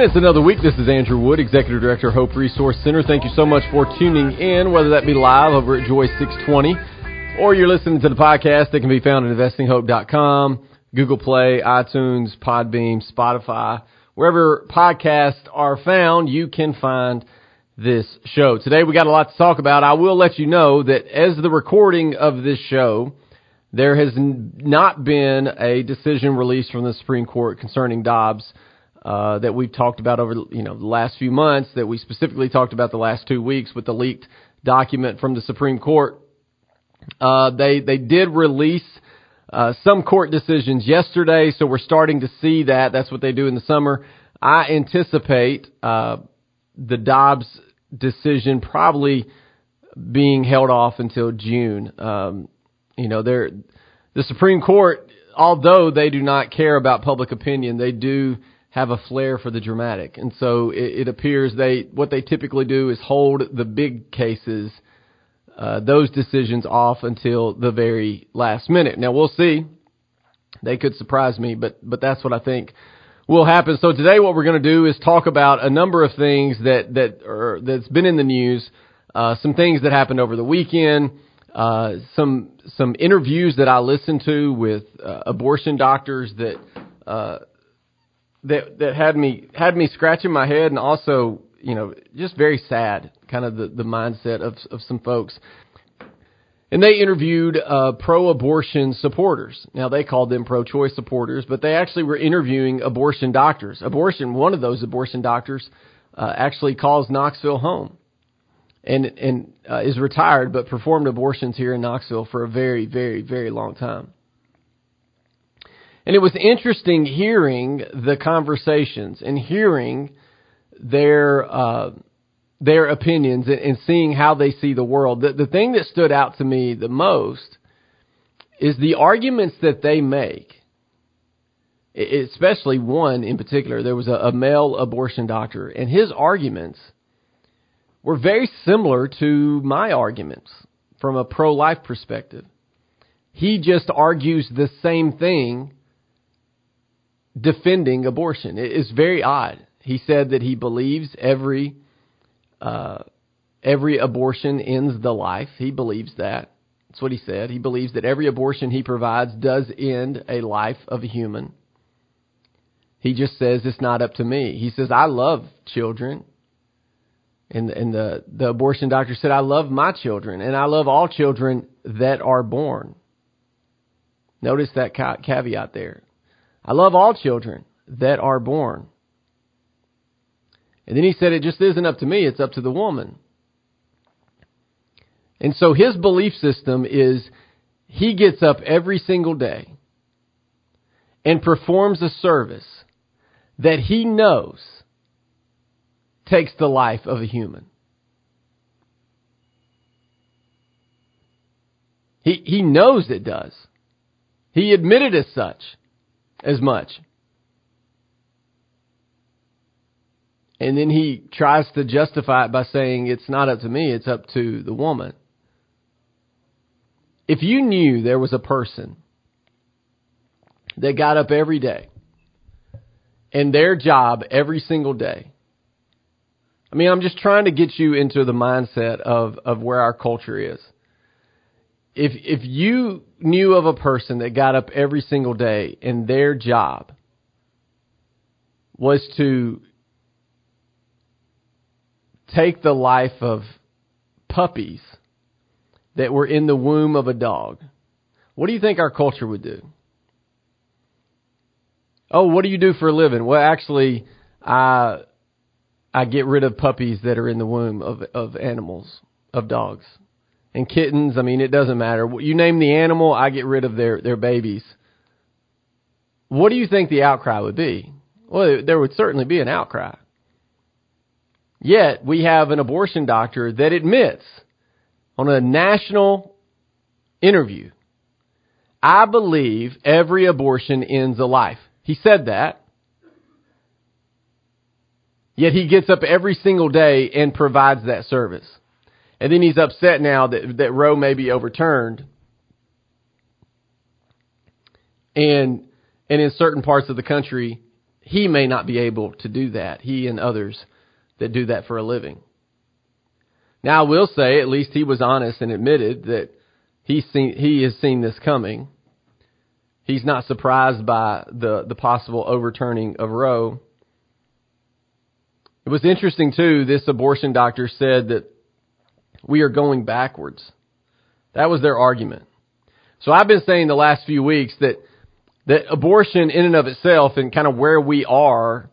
And it's another week. This is Andrew Wood, Executive Director, Hope Resource Center. Thank you so much for tuning in, whether that be live over at Joy 620 or you're listening to the podcast that can be found at investinghope.com, Google Play, iTunes, Podbean, Spotify. Wherever podcasts are found, you can find this show. Today we got a lot to talk about. I will let you know that as the recording of this show, there has not been a decision released from the Supreme Court concerning Dobbs uh, that we've talked about over you know the last few months, that we specifically talked about the last two weeks with the leaked document from the Supreme Court. Uh, they they did release uh, some court decisions yesterday, so we're starting to see that. That's what they do in the summer. I anticipate uh, the Dobbs decision probably being held off until June. Um, you know, they're, the Supreme Court, although they do not care about public opinion, they do have a flair for the dramatic. And so it, it appears they what they typically do is hold the big cases, uh, those decisions off until the very last minute. Now we'll see. They could surprise me, but but that's what I think will happen. So today what we're going to do is talk about a number of things that that are that's been in the news, uh, some things that happened over the weekend. Uh, some some interviews that I listened to with uh, abortion doctors that uh, that that had me had me scratching my head and also you know just very sad kind of the the mindset of of some folks and they interviewed uh, pro-abortion supporters. Now they called them pro-choice supporters, but they actually were interviewing abortion doctors. Abortion, one of those abortion doctors, uh, actually calls Knoxville home, and and uh, is retired, but performed abortions here in Knoxville for a very, very, very long time. And it was interesting hearing the conversations and hearing their uh, their opinions and, and, seeing how they see the world. The, the thing that stood out to me the most is the arguments that they make. Especially one in particular. There was a, a male abortion doctor, and his arguments were very similar to my arguments from a pro life perspective. He just argues the same thing defending abortion. It is very odd. He said that he believes every uh, every abortion ends the life. He believes that. That's what he said. He believes that every abortion he provides does end a life of a human. He just says it's not up to me. He says I love children. And and the the abortion doctor said I love my children and I love all children that are born. Notice that caveat there. I love all children that are born. And then he said, It just isn't up to me, it's up to the woman. And so his belief system is he gets up every single day and performs a service that he knows takes the life of a human. He, he knows it does. He admitted as such as much. And then he tries to justify it by saying it's not up to me, it's up to the woman. If you knew there was a person that got up every day and their job every single day, I mean, I'm just trying to get you into the mindset of, of where our culture is. If if you knew of a person that got up every single day and their job was to take the life of puppies that were in the womb of a dog, what do you think our culture would do? Oh, what do you do for a living? Well, actually, I I get rid of puppies that are in the womb of of animals, of dogs and kittens. I mean, it doesn't matter. You name the animal, I get rid of their, their babies. What do you think the outcry would be? Well, there would certainly be an outcry. Yet, we have an abortion doctor that admits on a national interview, I believe every abortion ends a life. He said that. Yet he gets up every single day and provides that service. And then he's upset now that, that Roe may be overturned. And, and in certain parts of the country, he may not be able to do that. He and others that do that for a living. Now I will say, at least he was honest and admitted that he's seen, he has seen this coming. He's not surprised by the, the possible overturning of Roe. It was interesting too, this abortion doctor said that we are going backwards. That was their argument. So I've been saying the last few weeks that, that abortion in and of itself and kind of where we are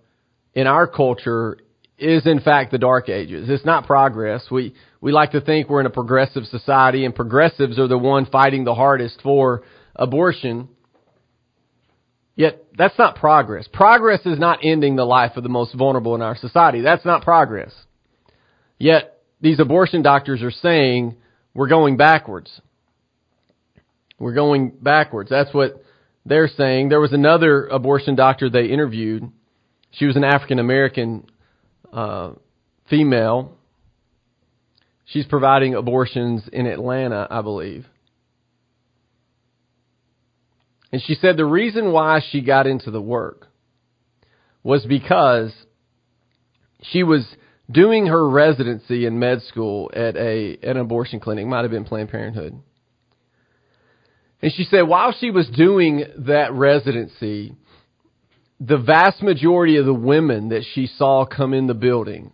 in our culture is in fact the dark ages. It's not progress. We, we like to think we're in a progressive society and progressives are the one fighting the hardest for abortion. Yet that's not progress. Progress is not ending the life of the most vulnerable in our society. That's not progress. Yet these abortion doctors are saying we're going backwards. We're going backwards. That's what they're saying. There was another abortion doctor they interviewed. She was an African American uh, female. She's providing abortions in Atlanta, I believe. And she said the reason why she got into the work was because she was doing her residency in med school at a an abortion clinic, might have been Planned Parenthood. And she said while she was doing that residency, the vast majority of the women that she saw come in the building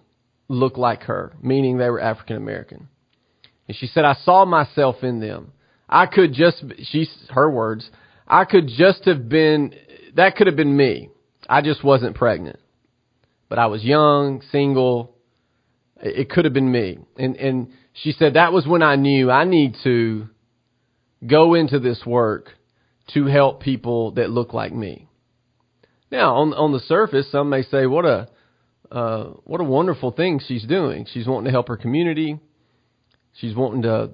looked like her, meaning they were African American. And she said, I saw myself in them. I could just, she's, her words, I could just have been, that could have been me. I just wasn't pregnant. But I was young, single. It could have been me. And, and she said that was when I knew I need to go into this work to help people that look like me. Now, on on the surface, some may say, "What a uh, what a wonderful thing she's doing. She's wanting to help her community. She's wanting to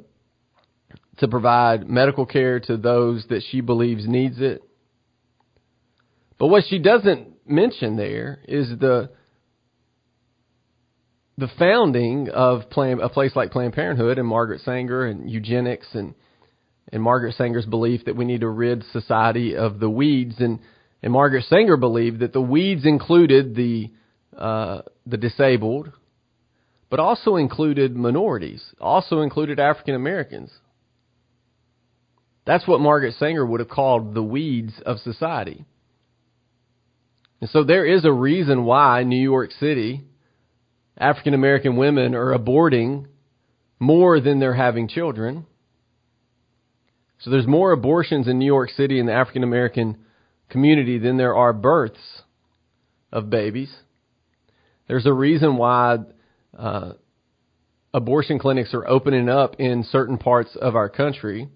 to provide medical care to those that she believes needs it." But what she doesn't mention there is the the founding of Plan, a place like Planned Parenthood and Margaret Sanger and eugenics and and Margaret Sanger's belief that we need to rid society of the weeds and and Margaret Sanger believed that the weeds included the uh, the disabled, but also included minorities, also included African Americans. That's what Margaret Sanger would have called the weeds of society. And so there is a reason why New York City African American women are aborting more than they're having children. So there's more abortions in New York City in the African American community than there are births of babies. There's a reason why uh, abortion clinics are opening up in certain parts of our country.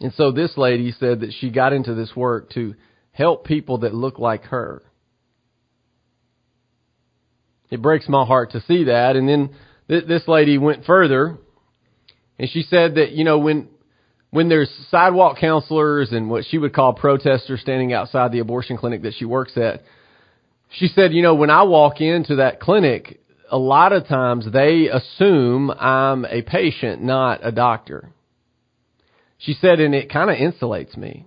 And so this lady said that she got into this work to help people that look like her. It breaks my heart to see that. And then th- this lady went further and she said that, you know, when when there's sidewalk counselors and what she would call protesters standing outside the abortion clinic that she works at, she said, you know, when I walk into that clinic, a lot of times they assume I'm a patient, not a doctor. She said, and it kind of insulates me.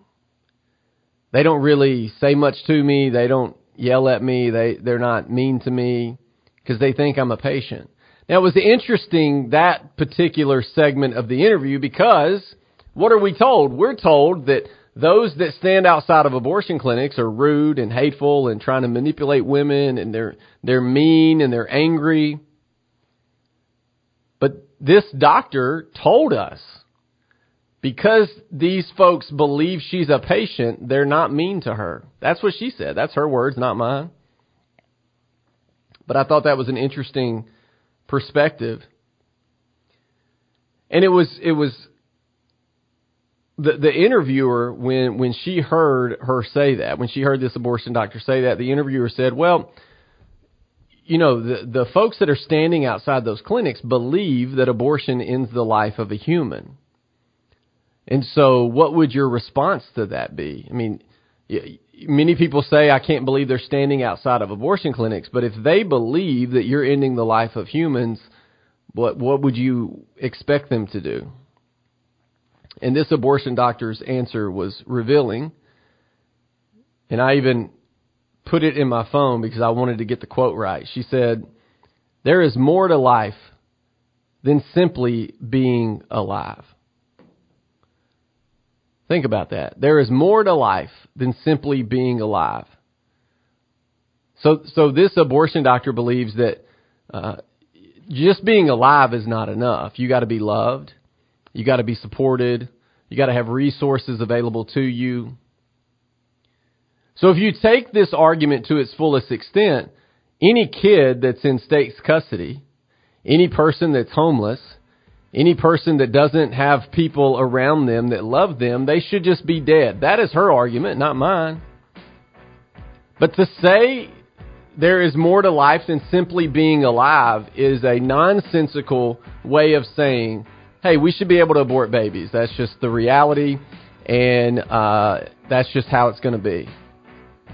They don't really say much to me. They don't yell at me. They, they're not mean to me because they think I'm a patient. Now it was interesting that particular segment of the interview because what are we told? We're told that those that stand outside of abortion clinics are rude and hateful and trying to manipulate women and they're they're mean and they're angry. But this doctor told us because these folks believe she's a patient, they're not mean to her. That's what she said. That's her words, not mine. But I thought that was an interesting perspective. And it was it was the the interviewer when when she heard her say that when she heard this abortion doctor say that the interviewer said well you know the the folks that are standing outside those clinics believe that abortion ends the life of a human and so what would your response to that be i mean many people say i can't believe they're standing outside of abortion clinics but if they believe that you're ending the life of humans what what would you expect them to do and this abortion doctor's answer was revealing. And I even put it in my phone because I wanted to get the quote right. She said, There is more to life than simply being alive. Think about that. There is more to life than simply being alive. So, so this abortion doctor believes that uh, just being alive is not enough. You got to be loved. You got to be supported. You got to have resources available to you. So if you take this argument to its fullest extent, any kid that's in state's custody, any person that's homeless, any person that doesn't have people around them that love them, they should just be dead. That is her argument, not mine. But to say there is more to life than simply being alive is a nonsensical way of saying, hey, we should be able to abort babies. That's just the reality, and uh, that's just how it's going to be.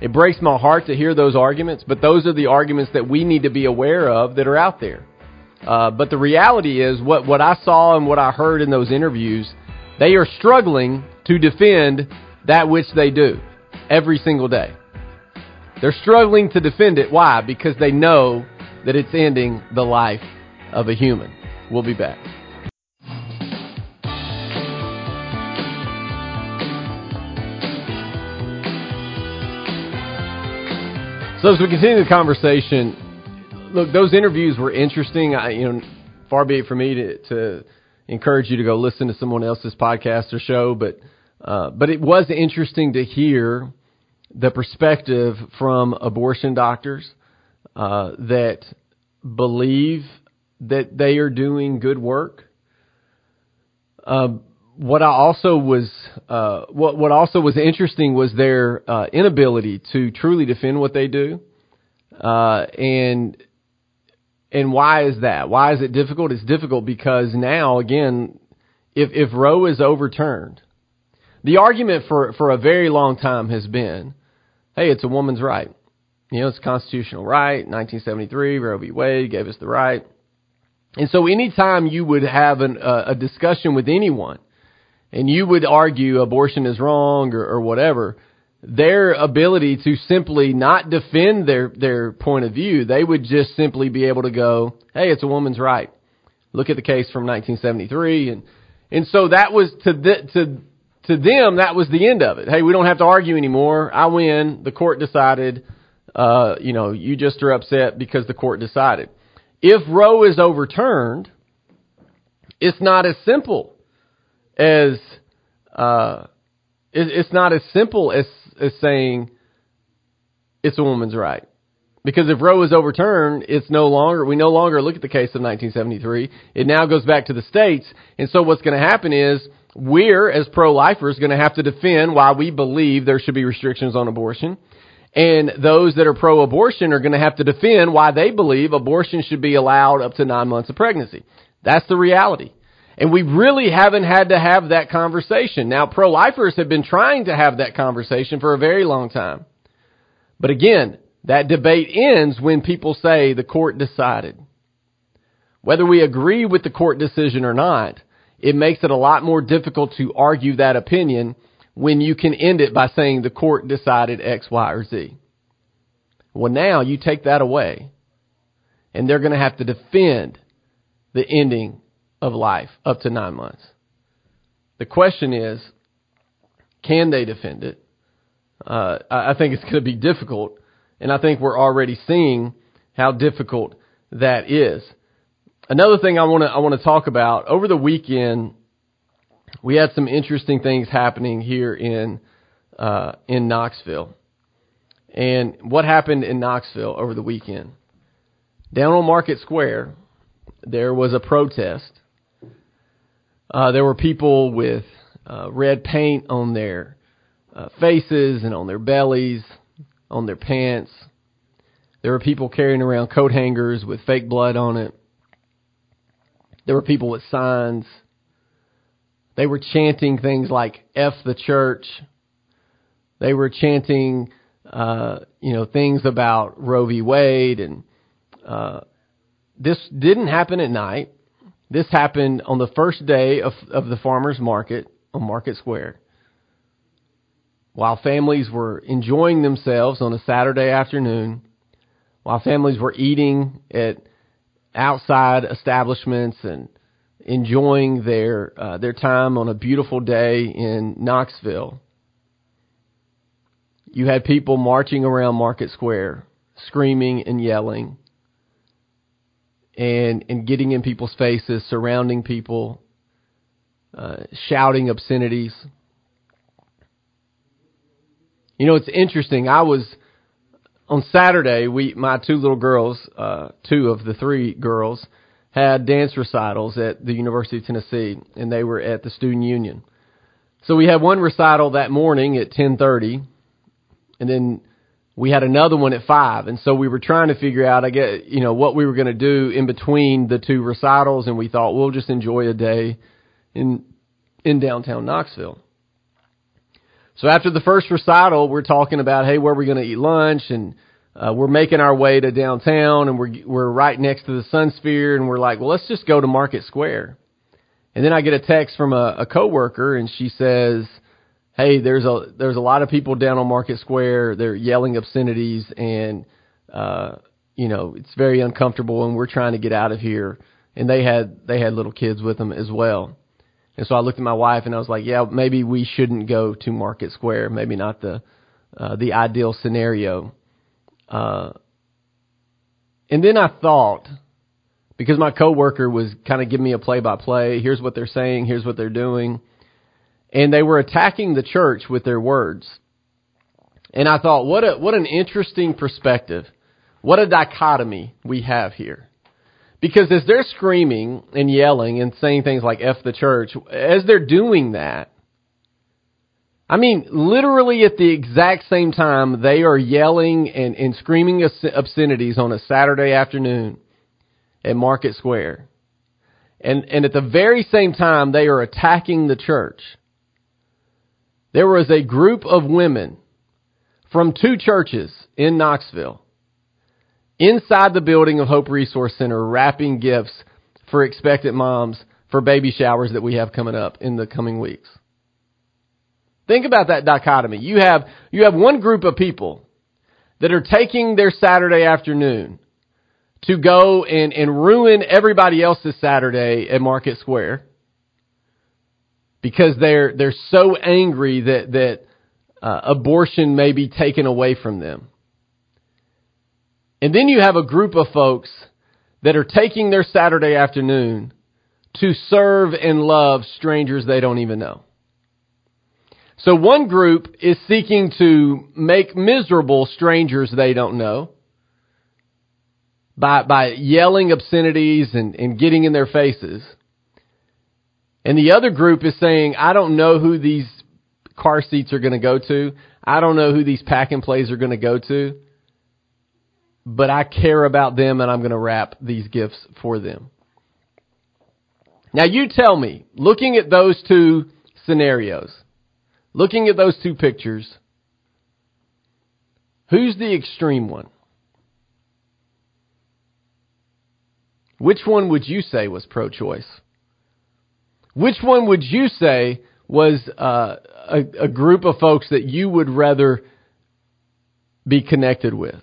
It breaks my heart to hear those arguments, but those are the arguments that we need to be aware of that are out there. Uh, but the reality is, what, what I saw and what I heard in those interviews, they are struggling to defend that which they do every single day. They're struggling to defend it. Why? Because they know that it's ending the life of a human. We'll be back. So as we continue the conversation, look, those interviews were interesting. I, you know, far be it for me to, to encourage you to go listen to someone else's podcast or show, but uh, but it was interesting to hear the perspective from abortion doctors uh, that believe that they are doing good work. Uh, what I also was uh, what what also was interesting was their uh, inability to truly defend what they do, uh, and and why is that? Why is it difficult? It's difficult because now again, if if Roe is overturned, the argument for for a very long time has been hey, it's a woman's right. You know, it's a constitutional right. 1973, Roe v. Wade gave us the right. And so anytime you would have an, uh, a discussion with anyone and you would argue abortion is wrong or, or whatever, their ability to simply not defend their, their point of view, they would just simply be able to go, hey, it's a woman's right. Look at the case from 1973. And, and so that was to, the, to to them, that was the end of it. Hey, we don't have to argue anymore. I win. The court decided. Uh, you know, you just are upset because the court decided. If Roe is overturned, it's not as simple as uh, it, it's not as simple as as saying it's a woman's right. Because if Roe is overturned, it's no longer, we no longer look at the case of 1973. It now goes back to the states. And so what's going to happen is we're, as pro-lifers, going to have to defend why we believe there should be restrictions on abortion. And those that are pro-abortion are going to have to defend why they believe abortion should be allowed up to nine months of pregnancy. That's the reality. And we really haven't had to have that conversation. Now, pro-lifers have been trying to have that conversation for a very long time. But again, that debate ends when people say the court decided. Whether we agree with the court decision or not, it makes it a lot more difficult to argue that opinion when you can end it by saying the court decided X, Y, or Z. Well, now you take that away, and they're going to have to defend the ending of life up to nine months. The question is, can they defend it? Uh, I think it's going to be difficult, and I think we're already seeing how difficult that is another thing I want to I want to talk about over the weekend. We had some interesting things happening here in uh, in Knoxville, and what happened in Knoxville over the weekend? Down on Market Square, there was a protest. Uh, there were people with uh, red paint on their uh, faces and on their bellies, on their pants. There were people carrying around coat hangers with fake blood on it. There were people with signs. They were chanting things like F the church. They were chanting, uh, you know, things about Roe v. Wade. And uh, this didn't happen at night. This happened on the first day of, of the farmer's market on Market Square. while families were enjoying themselves on a Saturday afternoon, while families were eating at outside establishments and enjoying their uh, their time on a beautiful day in Knoxville. You had people marching around Market Square, screaming and yelling, and and getting in people's faces, surrounding people, uh, shouting obscenities. You know, it's interesting. I was on Saturday. We my two little girls, uh, two of the three girls, had dance recitals at the University of Tennessee, and they were at the Student Union. So we had one recital that morning at ten thirty, and then we had another one at five. And so we were trying to figure out, I guess, you know, what we were going to do in between the two recitals, and we thought we'll just enjoy a day in in downtown Knoxville. So after the first recital, we're talking about, hey, where are we going to eat lunch? And uh, we're making our way to downtown, and we're we're right next to the Sunsphere, and we're like, well, let's just go to Market Square. And then I get a text from a, a coworker, and she says, hey, there's a there's a lot of people down on Market Square. They're yelling obscenities, and uh, you know it's very uncomfortable, and we're trying to get out of here. And they had they had little kids with them as well. And so I looked at my wife and I was like, yeah, maybe we shouldn't go to Market Square. Maybe not the uh, the ideal scenario. Uh, and then I thought, because my coworker was kind of giving me a play by play. Here's what they're saying. Here's what they're doing. And they were attacking the church with their words. And I thought, what a, what an interesting perspective. What a dichotomy we have here. Because as they're screaming and yelling and saying things like F the church, as they're doing that, I mean, literally at the exact same time, they are yelling and, and screaming obscenities on a Saturday afternoon at Market Square. And, and at the very same time, they are attacking the church. There was a group of women from two churches in Knoxville inside the building of Hope Resource Center wrapping gifts for expectant moms for baby showers that we have coming up in the coming weeks. Think about that dichotomy. You have, you have one group of people that are taking their Saturday afternoon to go and, and ruin everybody else's Saturday at Market Square because they're, they're so angry that, that uh, abortion may be taken away from them. And then you have a group of folks that are taking their Saturday afternoon to serve and love strangers they don't even know. So one group is seeking to make miserable strangers they don't know by, by yelling obscenities and, and getting in their faces. And the other group is saying, I don't know who these car seats are going to go to. I don't know who these pack and plays are going to go to but I care about them and I'm going to wrap these gifts for them. Now you tell me, looking at those two scenarios, looking at those two pictures, who's the extreme one? Which one would you say was pro choice? Which one would you say was uh, a, a group of folks that you would rather be connected with?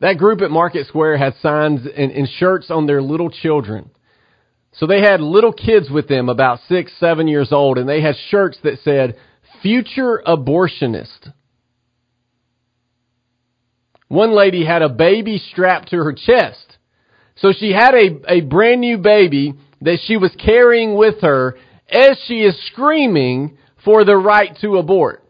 That group at Market Square had signs and, and shirts on their little children. So they had little kids with them, about six, seven years old, and they had shirts that said, future abortionist. One lady had a baby strapped to her chest. So she had a, a brand new baby that she was carrying with her as she is screaming for the right to abort.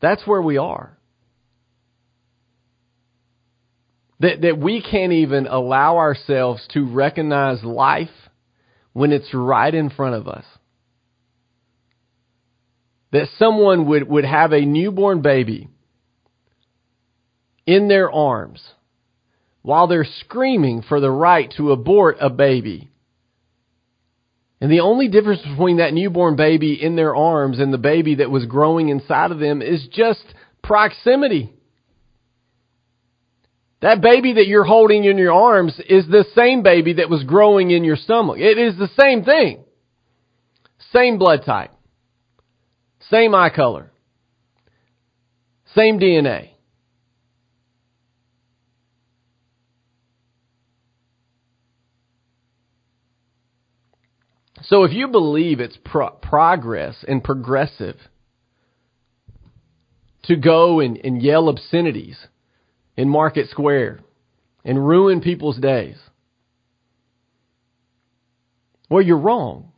That's where we are. That, that we can't even allow ourselves to recognize life when it's right in front of us. That someone would, would have a newborn baby in their arms while they're screaming for the right to abort a baby and the only difference between that newborn baby in their arms and the baby that was growing inside of them is just proximity. That baby that you're holding in your arms is the same baby that was growing in your stomach. It is the same thing. Same blood type. Same eye color. Same DNA. So if you believe it's pro- progress and progressive to go and, and yell obscenities in Market Square and ruin people's days, well, you're wrong.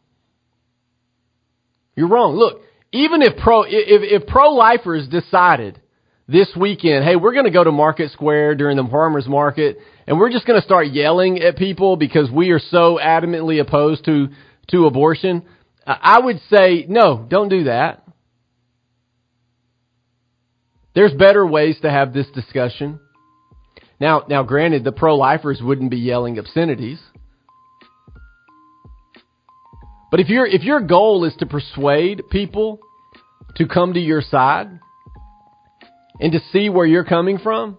You're wrong. Look, even if pro if, if pro lifers decided this weekend, hey, we're going to go to Market Square during the farmers market and we're just going to start yelling at people because we are so adamantly opposed to to abortion, I would say, no, don't do that. There's better ways to have this discussion. Now, now granted, the pro-lifers wouldn't be yelling obscenities. But if your if your goal is to persuade people to come to your side and to see where you're coming from,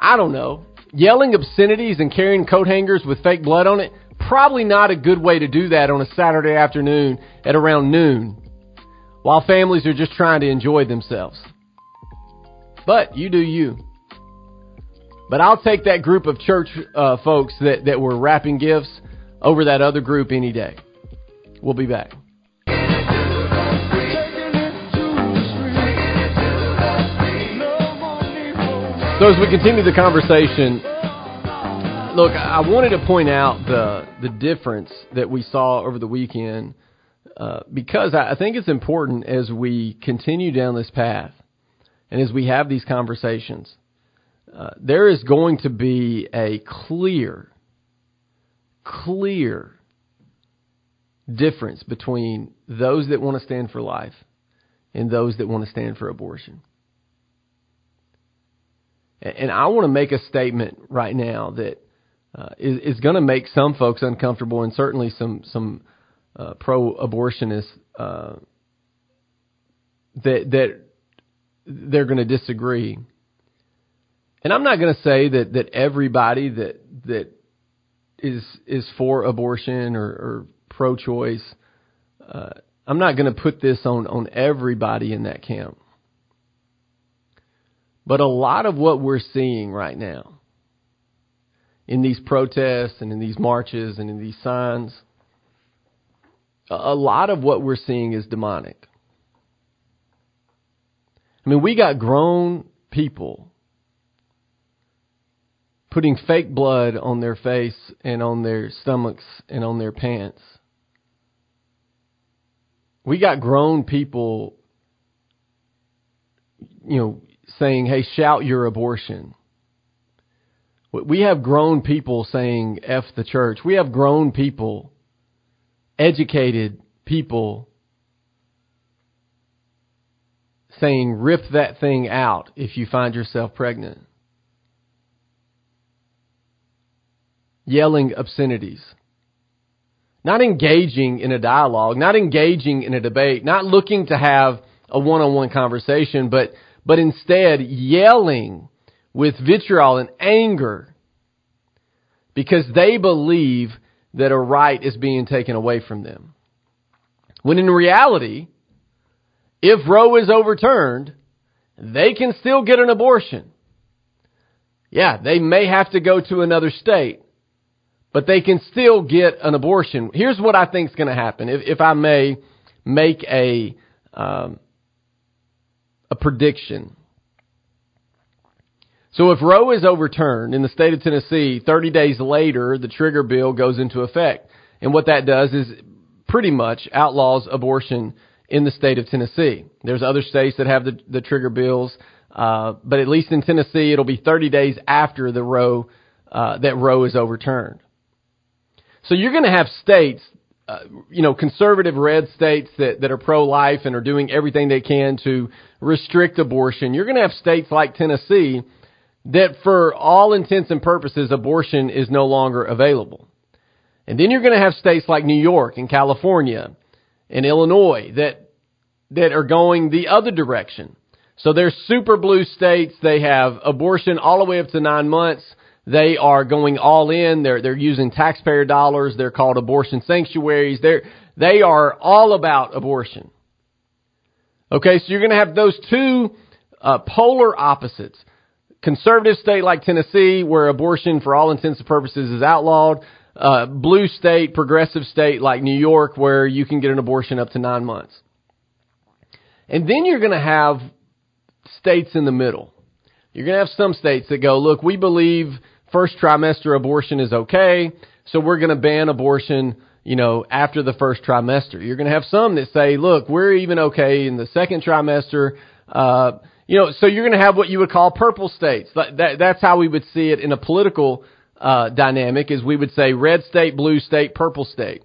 I don't know. Yelling obscenities and carrying coat hangers with fake blood on it, probably not a good way to do that on a Saturday afternoon at around noon while families are just trying to enjoy themselves. But you do you. But I'll take that group of church uh, folks that, that were wrapping gifts over that other group any day. We'll be back. So as we continue the conversation, look, I wanted to point out the the difference that we saw over the weekend uh, because I think it's important as we continue down this path and as we have these conversations. Uh, there is going to be a clear, clear difference between those that want to stand for life and those that want to stand for abortion. And I want to make a statement right now that uh, is, is going to make some folks uncomfortable, and certainly some some uh, pro-abortionists uh, that that they're going to disagree. And I'm not going to say that that everybody that that is is for abortion or, or pro-choice. Uh, I'm not going to put this on on everybody in that camp. But a lot of what we're seeing right now in these protests and in these marches and in these signs, a lot of what we're seeing is demonic. I mean, we got grown people putting fake blood on their face and on their stomachs and on their pants. We got grown people, you know, saying, hey, shout your abortion. We have grown people saying F the church. We have grown people, educated people saying rip that thing out if you find yourself pregnant. Yelling obscenities. Not engaging in a dialogue, not engaging in a debate, not looking to have a one-on-one conversation, but, but instead yelling with vitriol and anger because they believe that a right is being taken away from them. When in reality, if Roe is overturned, they can still get an abortion. Yeah, they may have to go to another state, but they can still get an abortion. Here's what I think is going to happen. If, if I may make a, um, a prediction. So if Roe is overturned in the state of Tennessee, 30 days later, the trigger bill goes into effect. And what that does is pretty much outlaws abortion in the state of Tennessee. There's other states that have the, the trigger bills, uh, but at least in Tennessee, it'll be 30 days after the Roe, uh, that Roe is overturned. So you're going to have states, uh, you know, conservative red states that, that are pro-life and are doing everything they can to restrict abortion. You're going to have states like Tennessee that for all intents and purposes, abortion is no longer available. And then you're going to have states like New York and California and Illinois that, that are going the other direction, So they're super blue states. They have abortion all the way up to nine months. They are going all in. They're, they're using taxpayer dollars. They're called abortion sanctuaries. They're, they are all about abortion. Okay, so you're going to have those two uh, polar opposites. Conservative state like Tennessee, where abortion for all intents and purposes is outlawed. Uh, blue state, progressive state like New York, where you can get an abortion up to nine months. And then you're going to have states in the middle. You're going to have some states that go, look, we believe first trimester abortion is okay, so we're going to ban abortion, you know, after the first trimester. You're going to have some that say, look, we're even okay in the second trimester. Uh, you know, so you're going to have what you would call purple states. That, that, that's how we would see it in a political uh, dynamic. Is we would say red state, blue state, purple state.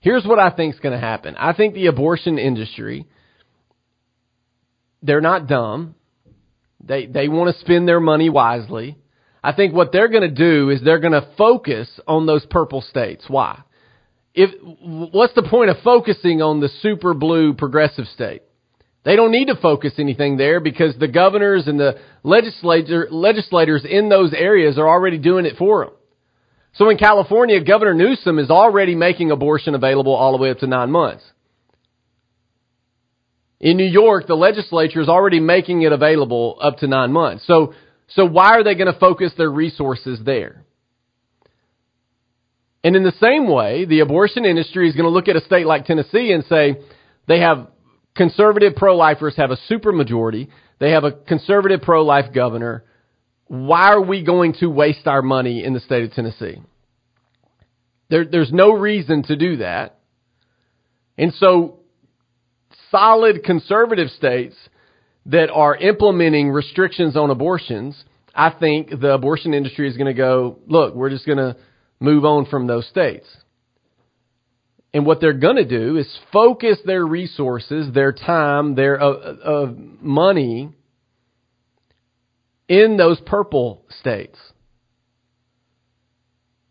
Here's what I think is going to happen. I think the abortion industry they're not dumb. They they want to spend their money wisely. I think what they're going to do is they're going to focus on those purple states. Why? If what's the point of focusing on the super blue progressive state? They don't need to focus anything there because the governors and the legislator, legislators in those areas are already doing it for them. So in California, Governor Newsom is already making abortion available all the way up to nine months. In New York, the legislature is already making it available up to nine months. So, so why are they going to focus their resources there? And in the same way, the abortion industry is going to look at a state like Tennessee and say they have conservative pro-lifers have a supermajority. They have a conservative pro-life governor. Why are we going to waste our money in the state of Tennessee? There, there's no reason to do that. And so solid conservative states that are implementing restrictions on abortions, I think the abortion industry is going to go, look, we're just going to move on from those states. And what they're going to do is focus their resources, their time, their uh, uh, money in those purple states.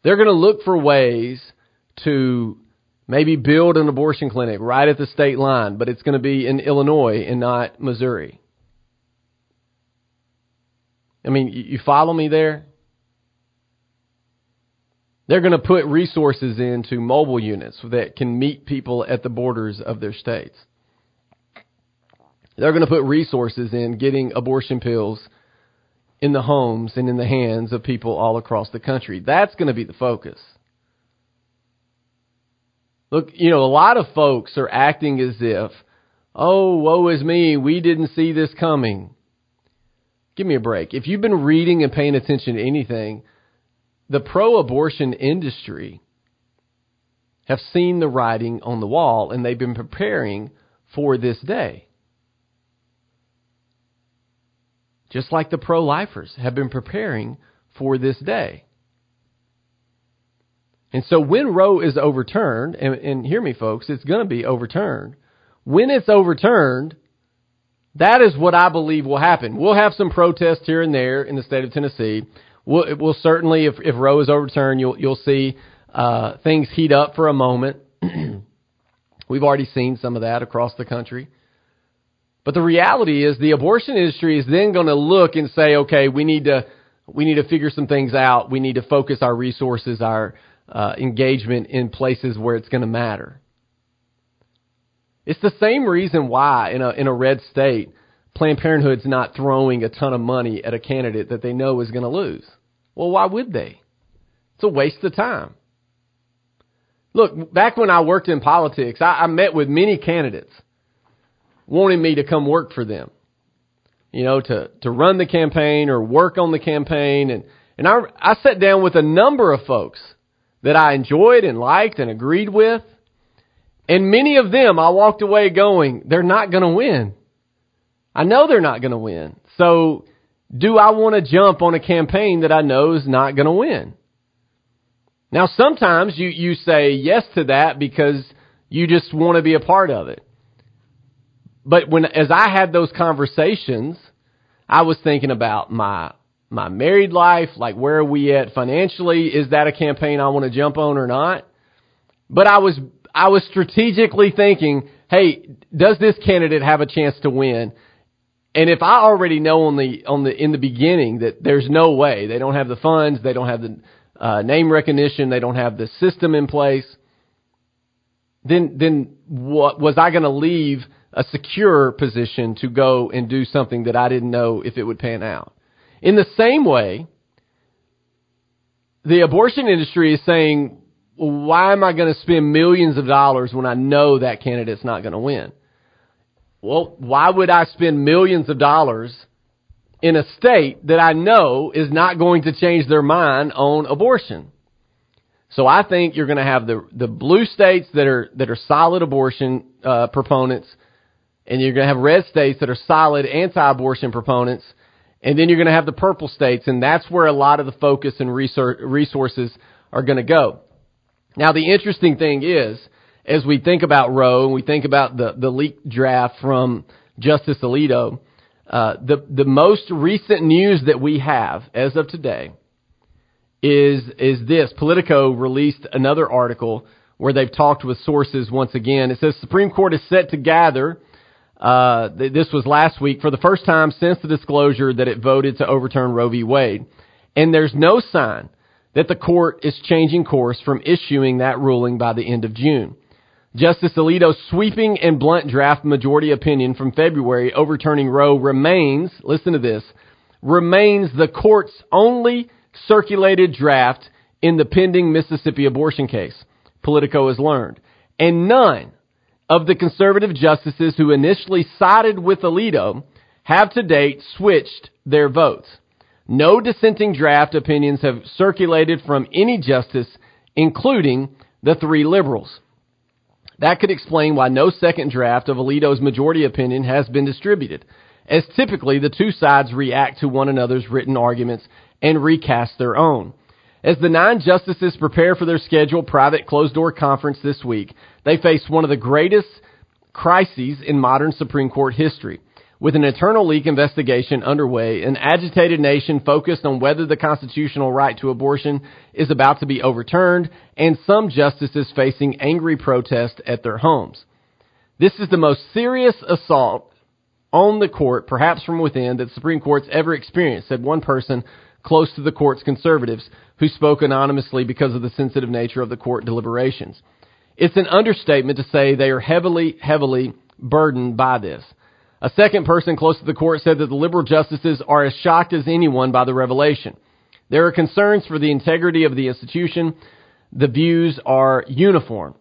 They're going to look for ways to Maybe build an abortion clinic right at the state line, but it's going to be in Illinois and not Missouri. I mean, you follow me there? They're going to put resources into mobile units that can meet people at the borders of their states. They're going to put resources in getting abortion pills in the homes and in the hands of people all across the country. That's going to be the focus. Look, you know, a lot of folks are acting as if, oh, woe is me, we didn't see this coming. Give me a break. If you've been reading and paying attention to anything, the pro abortion industry have seen the writing on the wall and they've been preparing for this day. Just like the pro lifers have been preparing for this day. And so when Roe is overturned, and, and hear me, folks, it's going to be overturned. When it's overturned, that is what I believe will happen. We'll have some protests here and there in the state of Tennessee. We'll, we'll certainly, if, if Roe is overturned, you'll, you'll see uh, things heat up for a moment. We've already seen some of that across the country. But the reality is the abortion industry is then going to look and say, okay, we need to we need to figure some things out. We need to focus our resources, our uh, engagement in places where it's going to matter. It's the same reason why in a in a red state, Planned Parenthood's not throwing a ton of money at a candidate that they know is going to lose. Well, why would they? It's a waste of time. Look, back when I worked in politics, I, I met with many candidates wanting me to come work for them. You know, to to run the campaign or work on the campaign and and I I sat down with a number of folks that I enjoyed and liked and agreed with. And many of them I walked away going, they're not going to win. I know they're not going to win. So do I want to jump on a campaign that I know is not going to win? Now sometimes you, you say yes to that because you just want to be a part of it. But when, as I had those conversations, I was thinking about my my married life, like where are we at financially? Is that a campaign I want to jump on or not? But I was, I was strategically thinking, hey, does this candidate have a chance to win? And if I already know on the on the in the beginning that there's no way they don't have the funds, they don't have the uh, name recognition, they don't have the system in place, then then what was I going to leave a secure position to go and do something that I didn't know if it would pan out? In the same way, the abortion industry is saying, why am I going to spend millions of dollars when I know that candidate's not going to win? Well, why would I spend millions of dollars in a state that I know is not going to change their mind on abortion? So I think you're going to have the the blue states that are that are solid abortion uh, proponents, and you're going to have red states that are solid anti-abortion proponents, and then you're going to have the purple states, and that's where a lot of the focus and resources are going to go. Now, the interesting thing is as we think about Roe and we think about the, the leaked draft from Justice Alito, uh, the, the most recent news that we have as of today is, is this. Politico released another article where they've talked with sources once again. It says Supreme Court is set to gather, uh, this was last week, for the first time since the disclosure that it voted to overturn Roe v. Wade. And there's no sign that the court is changing course from issuing that ruling by the end of June. Justice Alito's sweeping and blunt draft majority opinion from February overturning Roe remains, listen to this, remains the court's only circulated draft in the pending Mississippi abortion case, Politico has learned. And none of the conservative justices who initially sided with Alito have to date switched their votes. No dissenting draft opinions have circulated from any justice, including the three liberals. That could explain why no second draft of Alito's majority opinion has been distributed, as typically the two sides react to one another's written arguments and recast their own. As the nine justices prepare for their scheduled private closed door conference this week, they face one of the greatest crises in modern Supreme Court history. With an internal leak investigation underway, an agitated nation focused on whether the constitutional right to abortion is about to be overturned, and some justices facing angry protest at their homes. This is the most serious assault on the court, perhaps from within, that the Supreme Court's ever experienced, said one person close to the court's conservatives who spoke anonymously because of the sensitive nature of the court deliberations. It's an understatement to say they are heavily, heavily burdened by this. A second person close to the court said that the liberal justices are as shocked as anyone by the revelation. There are concerns for the integrity of the institution. The views are uniform.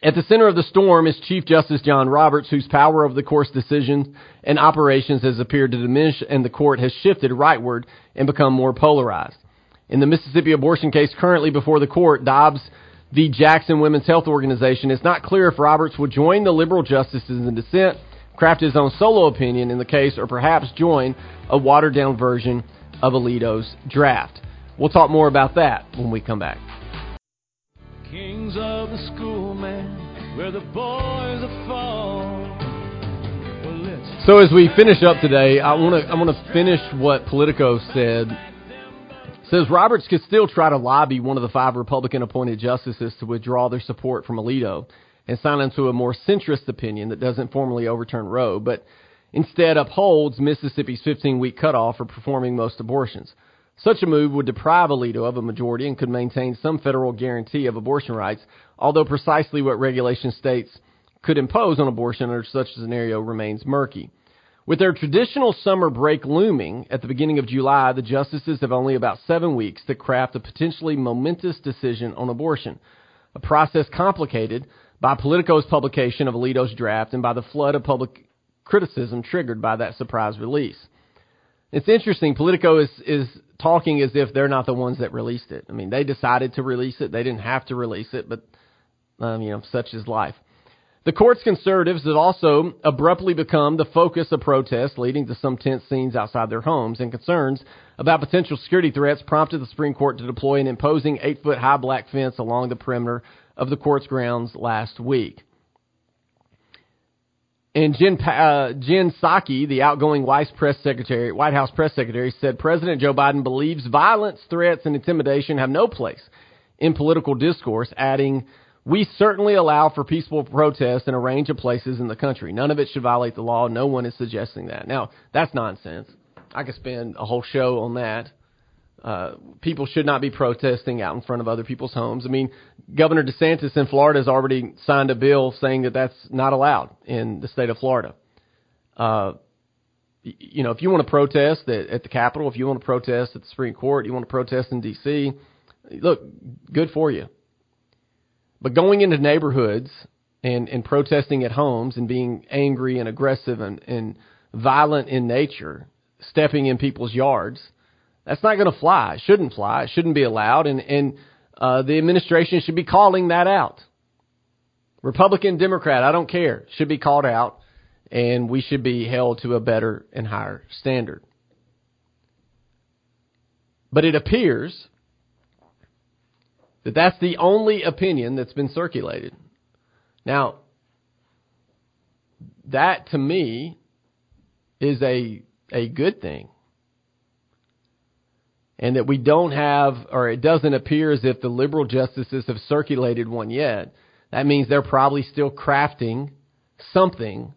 At the center of the storm is Chief Justice John Roberts, whose power over the court's decisions and operations has appeared to diminish, and the court has shifted rightward and become more polarized. In the Mississippi abortion case currently before the court, Dobbs v. Jackson Women's Health Organization, it's not clear if Roberts will join the liberal justices in dissent craft his own solo opinion in the case, or perhaps join a watered down version of Alito's draft. We'll talk more about that when we come back. Kings of the where the boys are fall. So as we finish up today, I want to I want to finish what Politico said. It says Roberts could still try to lobby one of the five Republican appointed justices to withdraw their support from Alito and sign into a more centrist opinion that doesn't formally overturn Roe, but instead upholds Mississippi's 15 week cutoff for performing most abortions. Such a move would deprive Alito of a majority and could maintain some federal guarantee of abortion rights, although precisely what regulation states could impose on abortion under such a scenario remains murky. With their traditional summer break looming at the beginning of July, the justices have only about seven weeks to craft a potentially momentous decision on abortion, a process complicated by Politico's publication of Alito's draft and by the flood of public criticism triggered by that surprise release. It's interesting. Politico is is talking as if they're not the ones that released it. I mean, they decided to release it. They didn't have to release it, but um, you know, such is life. The court's conservatives have also abruptly become the focus of protests, leading to some tense scenes outside their homes, and concerns about potential security threats prompted the Supreme Court to deploy an imposing eight foot high black fence along the perimeter of the court's grounds last week. And Jen, uh, Jen Psaki, the outgoing Vice Press Secretary, White House Press Secretary, said President Joe Biden believes violence, threats, and intimidation have no place in political discourse, adding, We certainly allow for peaceful protests in a range of places in the country. None of it should violate the law. No one is suggesting that. Now, that's nonsense. I could spend a whole show on that. Uh, people should not be protesting out in front of other people's homes. I mean, Governor DeSantis in Florida has already signed a bill saying that that's not allowed in the state of Florida. Uh, you know, if you want to protest at, at the Capitol, if you want to protest at the Supreme Court, you want to protest in D.C., look, good for you. But going into neighborhoods and, and protesting at homes and being angry and aggressive and, and violent in nature, stepping in people's yards, that's not going to fly. It shouldn't fly. It shouldn't be allowed. And, and uh, the administration should be calling that out. Republican, Democrat, I don't care, should be called out, and we should be held to a better and higher standard. But it appears that that's the only opinion that's been circulated. Now, that to me is a a good thing. And that we don't have, or it doesn't appear as if the liberal justices have circulated one yet. That means they're probably still crafting something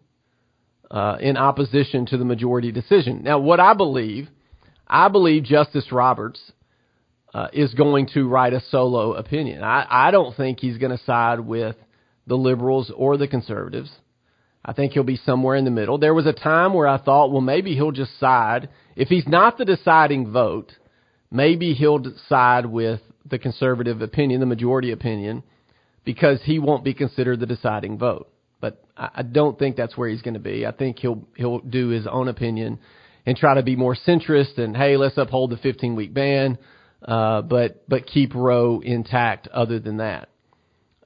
uh, in opposition to the majority decision. Now, what I believe, I believe Justice Roberts uh, is going to write a solo opinion. I, I don't think he's going to side with the liberals or the conservatives. I think he'll be somewhere in the middle. There was a time where I thought, well, maybe he'll just side. If he's not the deciding vote, maybe he'll side with the conservative opinion, the majority opinion, because he won't be considered the deciding vote. But I don't think that's where he's going to be. I think he'll he'll do his own opinion and try to be more centrist and hey, let's uphold the 15 week ban uh, but but keep Roe intact. Other than that,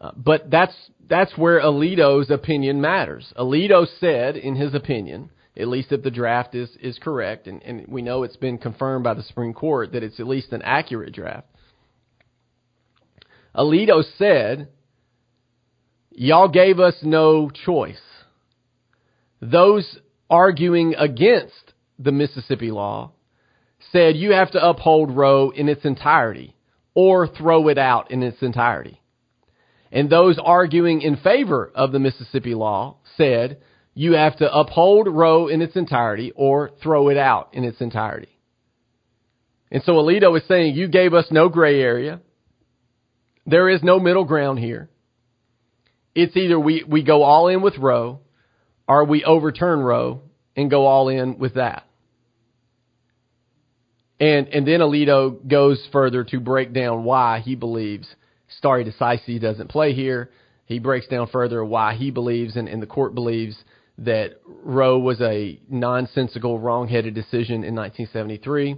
uh, but that's that's where Alito's opinion matters. Alito said, in his opinion, at least if the draft is is correct, and, and we know it's been confirmed by the Supreme Court that it's at least an accurate draft. Alito said, "Y'all gave us no choice." Those arguing against the Mississippi law said you have to uphold Roe in its entirety or throw it out in its entirety. And those arguing in favor of the Mississippi law said you have to uphold Roe in its entirety or throw it out in its entirety. And so Alito is saying you gave us no gray area. There is no middle ground here. It's either we, we go all in with Roe or we overturn Roe and go all in with that. And and then Alito goes further to break down why he believes stare decisis doesn't play here. He breaks down further why he believes and, and the court believes that Roe was a nonsensical, wrong-headed decision in 1973.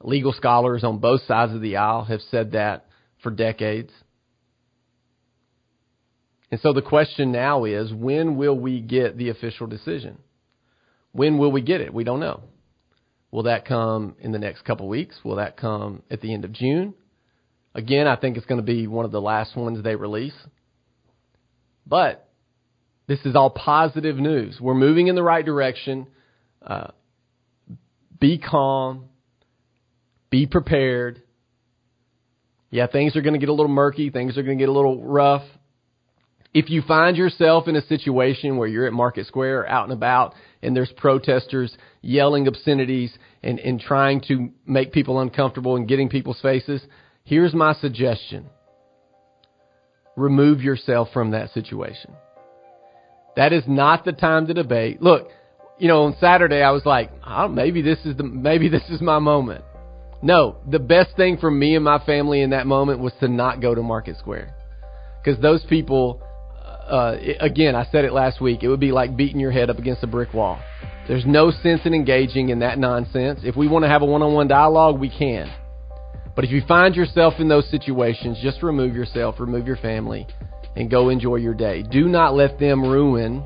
Legal scholars on both sides of the aisle have said that for decades. And so the question now is when will we get the official decision? When will we get it? We don't know. Will that come in the next couple weeks? Will that come at the end of June? Again, I think it's going to be one of the last ones they release. But this is all positive news. We're moving in the right direction. Uh, be calm. Be prepared. Yeah, things are going to get a little murky. Things are going to get a little rough. If you find yourself in a situation where you're at Market Square out and about and there's protesters yelling obscenities and, and trying to make people uncomfortable and getting people's faces, here's my suggestion. Remove yourself from that situation. That is not the time to debate. Look, you know, on Saturday I was like, oh, maybe this is the maybe this is my moment. No, the best thing for me and my family in that moment was to not go to Market Square. Because those people uh, again, I said it last week, it would be like beating your head up against a brick wall. There's no sense in engaging in that nonsense. If we want to have a one on one dialogue, we can. But if you find yourself in those situations, just remove yourself, remove your family, and go enjoy your day. Do not let them ruin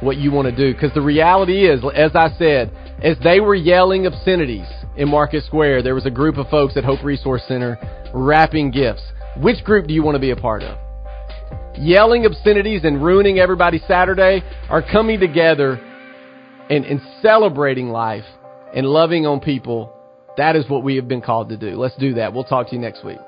what you want to do. Because the reality is, as I said, as they were yelling obscenities in Market Square, there was a group of folks at Hope Resource Center wrapping gifts. Which group do you want to be a part of? yelling obscenities and ruining everybody's Saturday are coming together and, and celebrating life and loving on people. That is what we have been called to do. Let's do that. We'll talk to you next week.